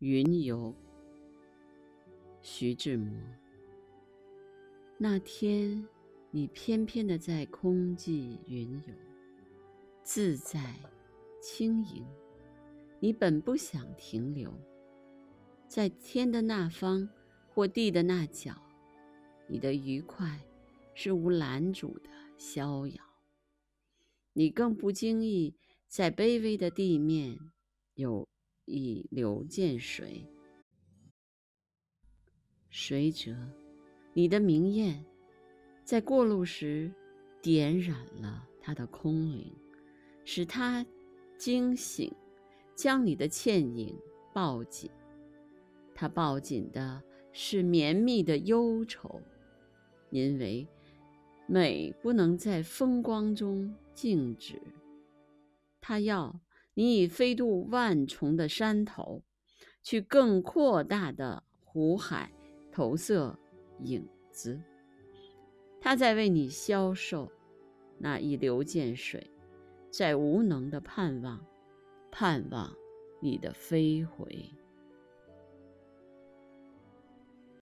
云游。徐志摩。那天，你翩翩的在空际云游，自在轻盈。你本不想停留，在天的那方或地的那角，你的愉快是无拦阻的逍遥。你更不经意在卑微的地面有以流见水，水者。你的明艳，在过路时点燃了他的空灵，使他惊醒，将你的倩影抱紧。他抱紧的是绵密的忧愁，因为美不能在风光中静止。他要你已飞渡万重的山头，去更扩大的湖海投射。影子，它在为你消瘦，那一流见水，在无能的盼望，盼望你的飞回。